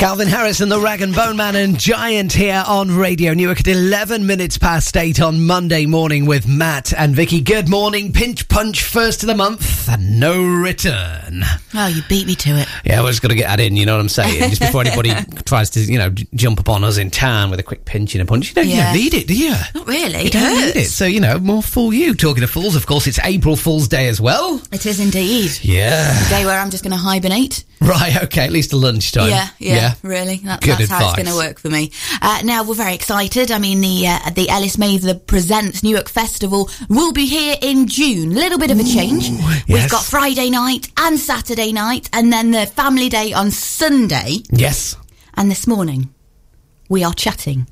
Calvin Harris and the Rag and Bone Man and Giant here on Radio Newark at 11 minutes past 8 on Monday morning with Matt and Vicky. Good morning. Pinch punch first of the month and no return. Oh, you beat me to it. Yeah, we're just going to get that in, you know what I'm saying? Just before anybody tries to, you know, j- jump upon us in town with a quick pinch and a punch. You don't, you Yeah. don't need it, do you? Not really. You don't need it. So, you know, more fool you. Talking of fools, of course, it's April Fool's Day as well. It is indeed. Yeah. Day where I'm just going to hibernate. Right, okay, at least a lunchtime. Yeah, yeah, really. That, that's how it's going to work for me. Uh, now we're very excited. I mean, the uh, the Ellis Mather Presents Newark Festival will be here in June. A little bit of a change. yes. We've got Friday night and Saturday night, and then the Family Day on Sunday. Yes. And this morning, we are chatting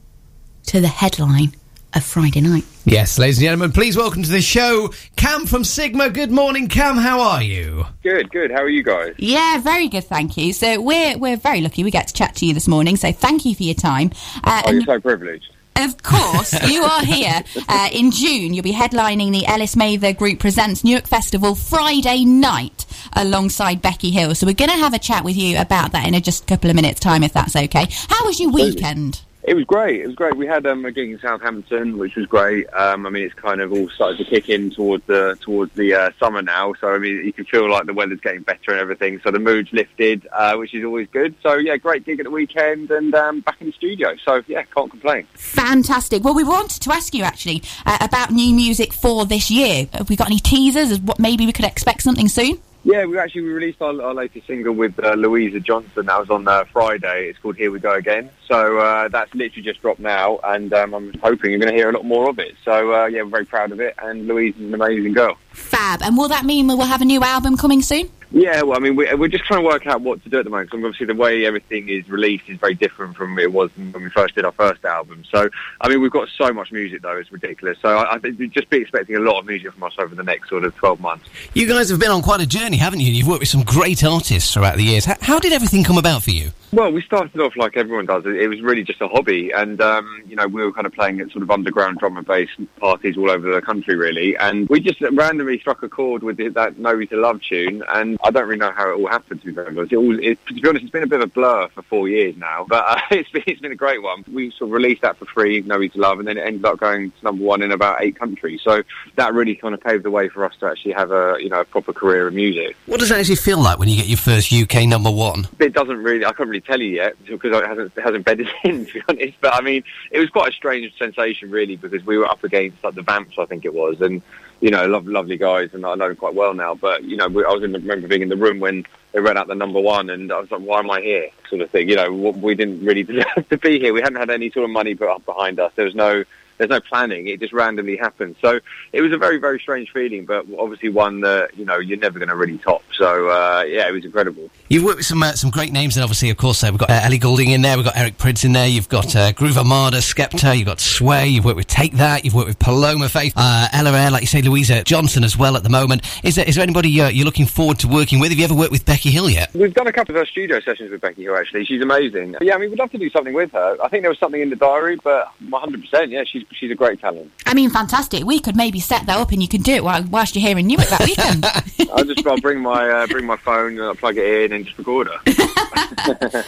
to the headline of Friday night. Yes, ladies and gentlemen, please welcome to the show Cam from Sigma. Good morning, Cam. How are you? Good, good. How are you guys? Yeah, very good, thank you. So we're we're very lucky we get to chat to you this morning. So thank you for your time. Uh, Oh, and you're so privileged. of course, you are here uh, in June. You'll be headlining the Ellis Mather Group Presents Newark Festival Friday night alongside Becky Hill. So we're going to have a chat with you about that in a just a couple of minutes' time, if that's okay. How was your Absolutely. weekend? It was great. It was great. We had um, a gig in Southampton, which was great. Um, I mean, it's kind of all started to kick in towards the towards the uh, summer now. So I mean, you can feel like the weather's getting better and everything. So the mood's lifted, uh, which is always good. So yeah, great gig at the weekend and um, back in the studio. So yeah, can't complain. Fantastic. Well, we wanted to ask you actually uh, about new music for this year. Have we got any teasers? As what maybe we could expect something soon? Yeah, we actually we released our, our latest single with uh, Louisa Johnson. That was on uh, Friday. It's called Here We Go Again. So uh, that's literally just dropped now, and um, I'm hoping you're going to hear a lot more of it. So uh, yeah, we're very proud of it, and Louise is an amazing girl. Fab. And will that mean we will have a new album coming soon? Yeah, well, I mean, we, we're just trying to work out what to do at the moment. 'cause obviously, the way everything is released is very different from it was when we first did our first album. So, I mean, we've got so much music though; it's ridiculous. So, I, I just be expecting a lot of music from us over the next sort of twelve months. You guys have been on quite a journey, haven't you? You've worked with some great artists throughout the years. How, how did everything come about for you? Well, we started off like everyone does. It, it was really just a hobby, and um, you know, we were kind of playing at sort of underground drum and bass parties all over the country, really. And we just randomly struck a chord with the, that "No to Love" tune, and I don't really know how it all happened. To be very honest, it all, it, to be honest, it's been a bit of a blur for four years now, but uh, it's been it's been a great one. We sort of released that for free, "No to Love," and then it ended up going to number one in about eight countries. So that really kind of paved the way for us to actually have a you know a proper career in music. What does it actually feel like when you get your first UK number one? it doesn't really. I can't really tell you yet because it hasn't it hasn't bedded in to be honest. But I mean, it was quite a strange sensation really because we were up against like the Vamps, I think it was, and you know, lov lovely guys, and I know them quite well now. But you know, I was in remember being in the room when they ran out the number one, and I was like, why am I here? Sort of thing. You know, we didn't really deserve to be here. We hadn't had any sort of money put up behind us. There was no. There's no planning. It just randomly happened. So it was a very, very strange feeling, but obviously one that you know you're never going to really top. So uh, yeah, it was incredible. You've worked with some uh, some great names, and obviously, of course, uh, we've got uh, Ellie Goulding in there, we've got Eric Prince in there, you've got uh, Groove Armada, Skepta, you've got Sway, you've worked with Take That, you've worked with Paloma Faith, uh, Ella Eyre, like you say, Louisa Johnson as well at the moment. Is there, is there anybody uh, you're looking forward to working with? Have you ever worked with Becky Hill yet? We've done a couple of studio sessions with Becky Hill, actually. She's amazing. Yeah, I mean, we'd love to do something with her. I think there was something in the diary, but 100%, yeah, she's she's a great talent. I mean, fantastic. We could maybe set that up and you can do it while, whilst you're here in Newark that weekend. I'll just I'll bring my uh, bring my phone, and I'll plug it in, and just record her.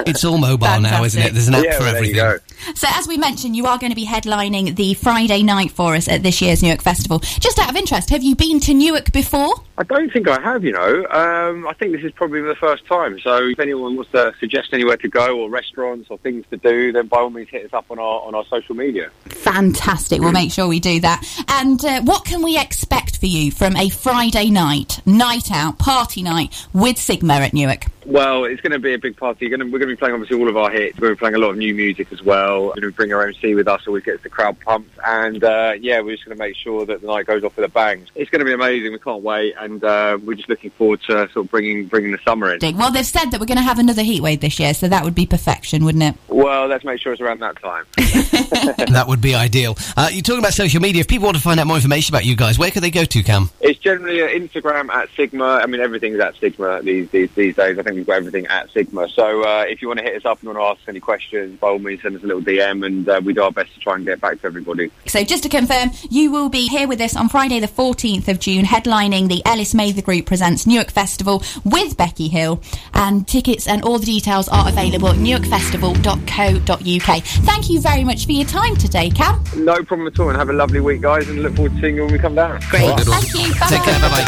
It's all mobile now, isn't it? There's an app yeah, for well, there you everything. go. so, as we mentioned, you are going to be headlining the Friday night for us at this year's Newark Festival. Just out of interest, have you been to Newark before? I don't think I have, you know. Um, I think this is probably the first time. So if anyone wants to suggest anywhere to go or restaurants or things to do, then by all means hit us up on our on our social media. Fantastic. We'll make sure we do that. And uh, what can we expect for you from a Friday night, night out, party night with Sigma at Newark? Well, it's going to be a big party. You're going to, we're going to be playing obviously all of our hits. We're going to be playing a lot of new music as well. We're going to bring our MC with us, always gets the crowd pumped. And uh, yeah, we're just going to make sure that the night goes off with a bang. It's going to be amazing. We can't wait, and uh, we're just looking forward to sort of bringing bringing the summer in. Well, they've said that we're going to have another heatwave this year, so that would be perfection, wouldn't it? Well, let's make sure it's around that time. that would be ideal. Uh, you're talking about social media. If people want to find out more information about you guys, where could they go to, Cam? It's generally uh, Instagram at Sigma. I mean, everything's at Sigma these these, these days. I think we've got everything at Sigma. So uh, if you want to hit us up and want to ask any questions, by all means, send us a little DM, and uh, we do our best to try and get back to everybody. So just to confirm, you will be here with us on Friday the 14th of June, headlining the Ellis Mather Group Presents Newark Festival with Becky Hill. And tickets and all the details are available at newarkfestival.co.uk. Thank you very much for your time today, Cam. No problem at all, and have a lovely week, guys, and look forward to seeing you when we come down. Great. Good one. Thank you. Bye-bye. Take care. Bye bye.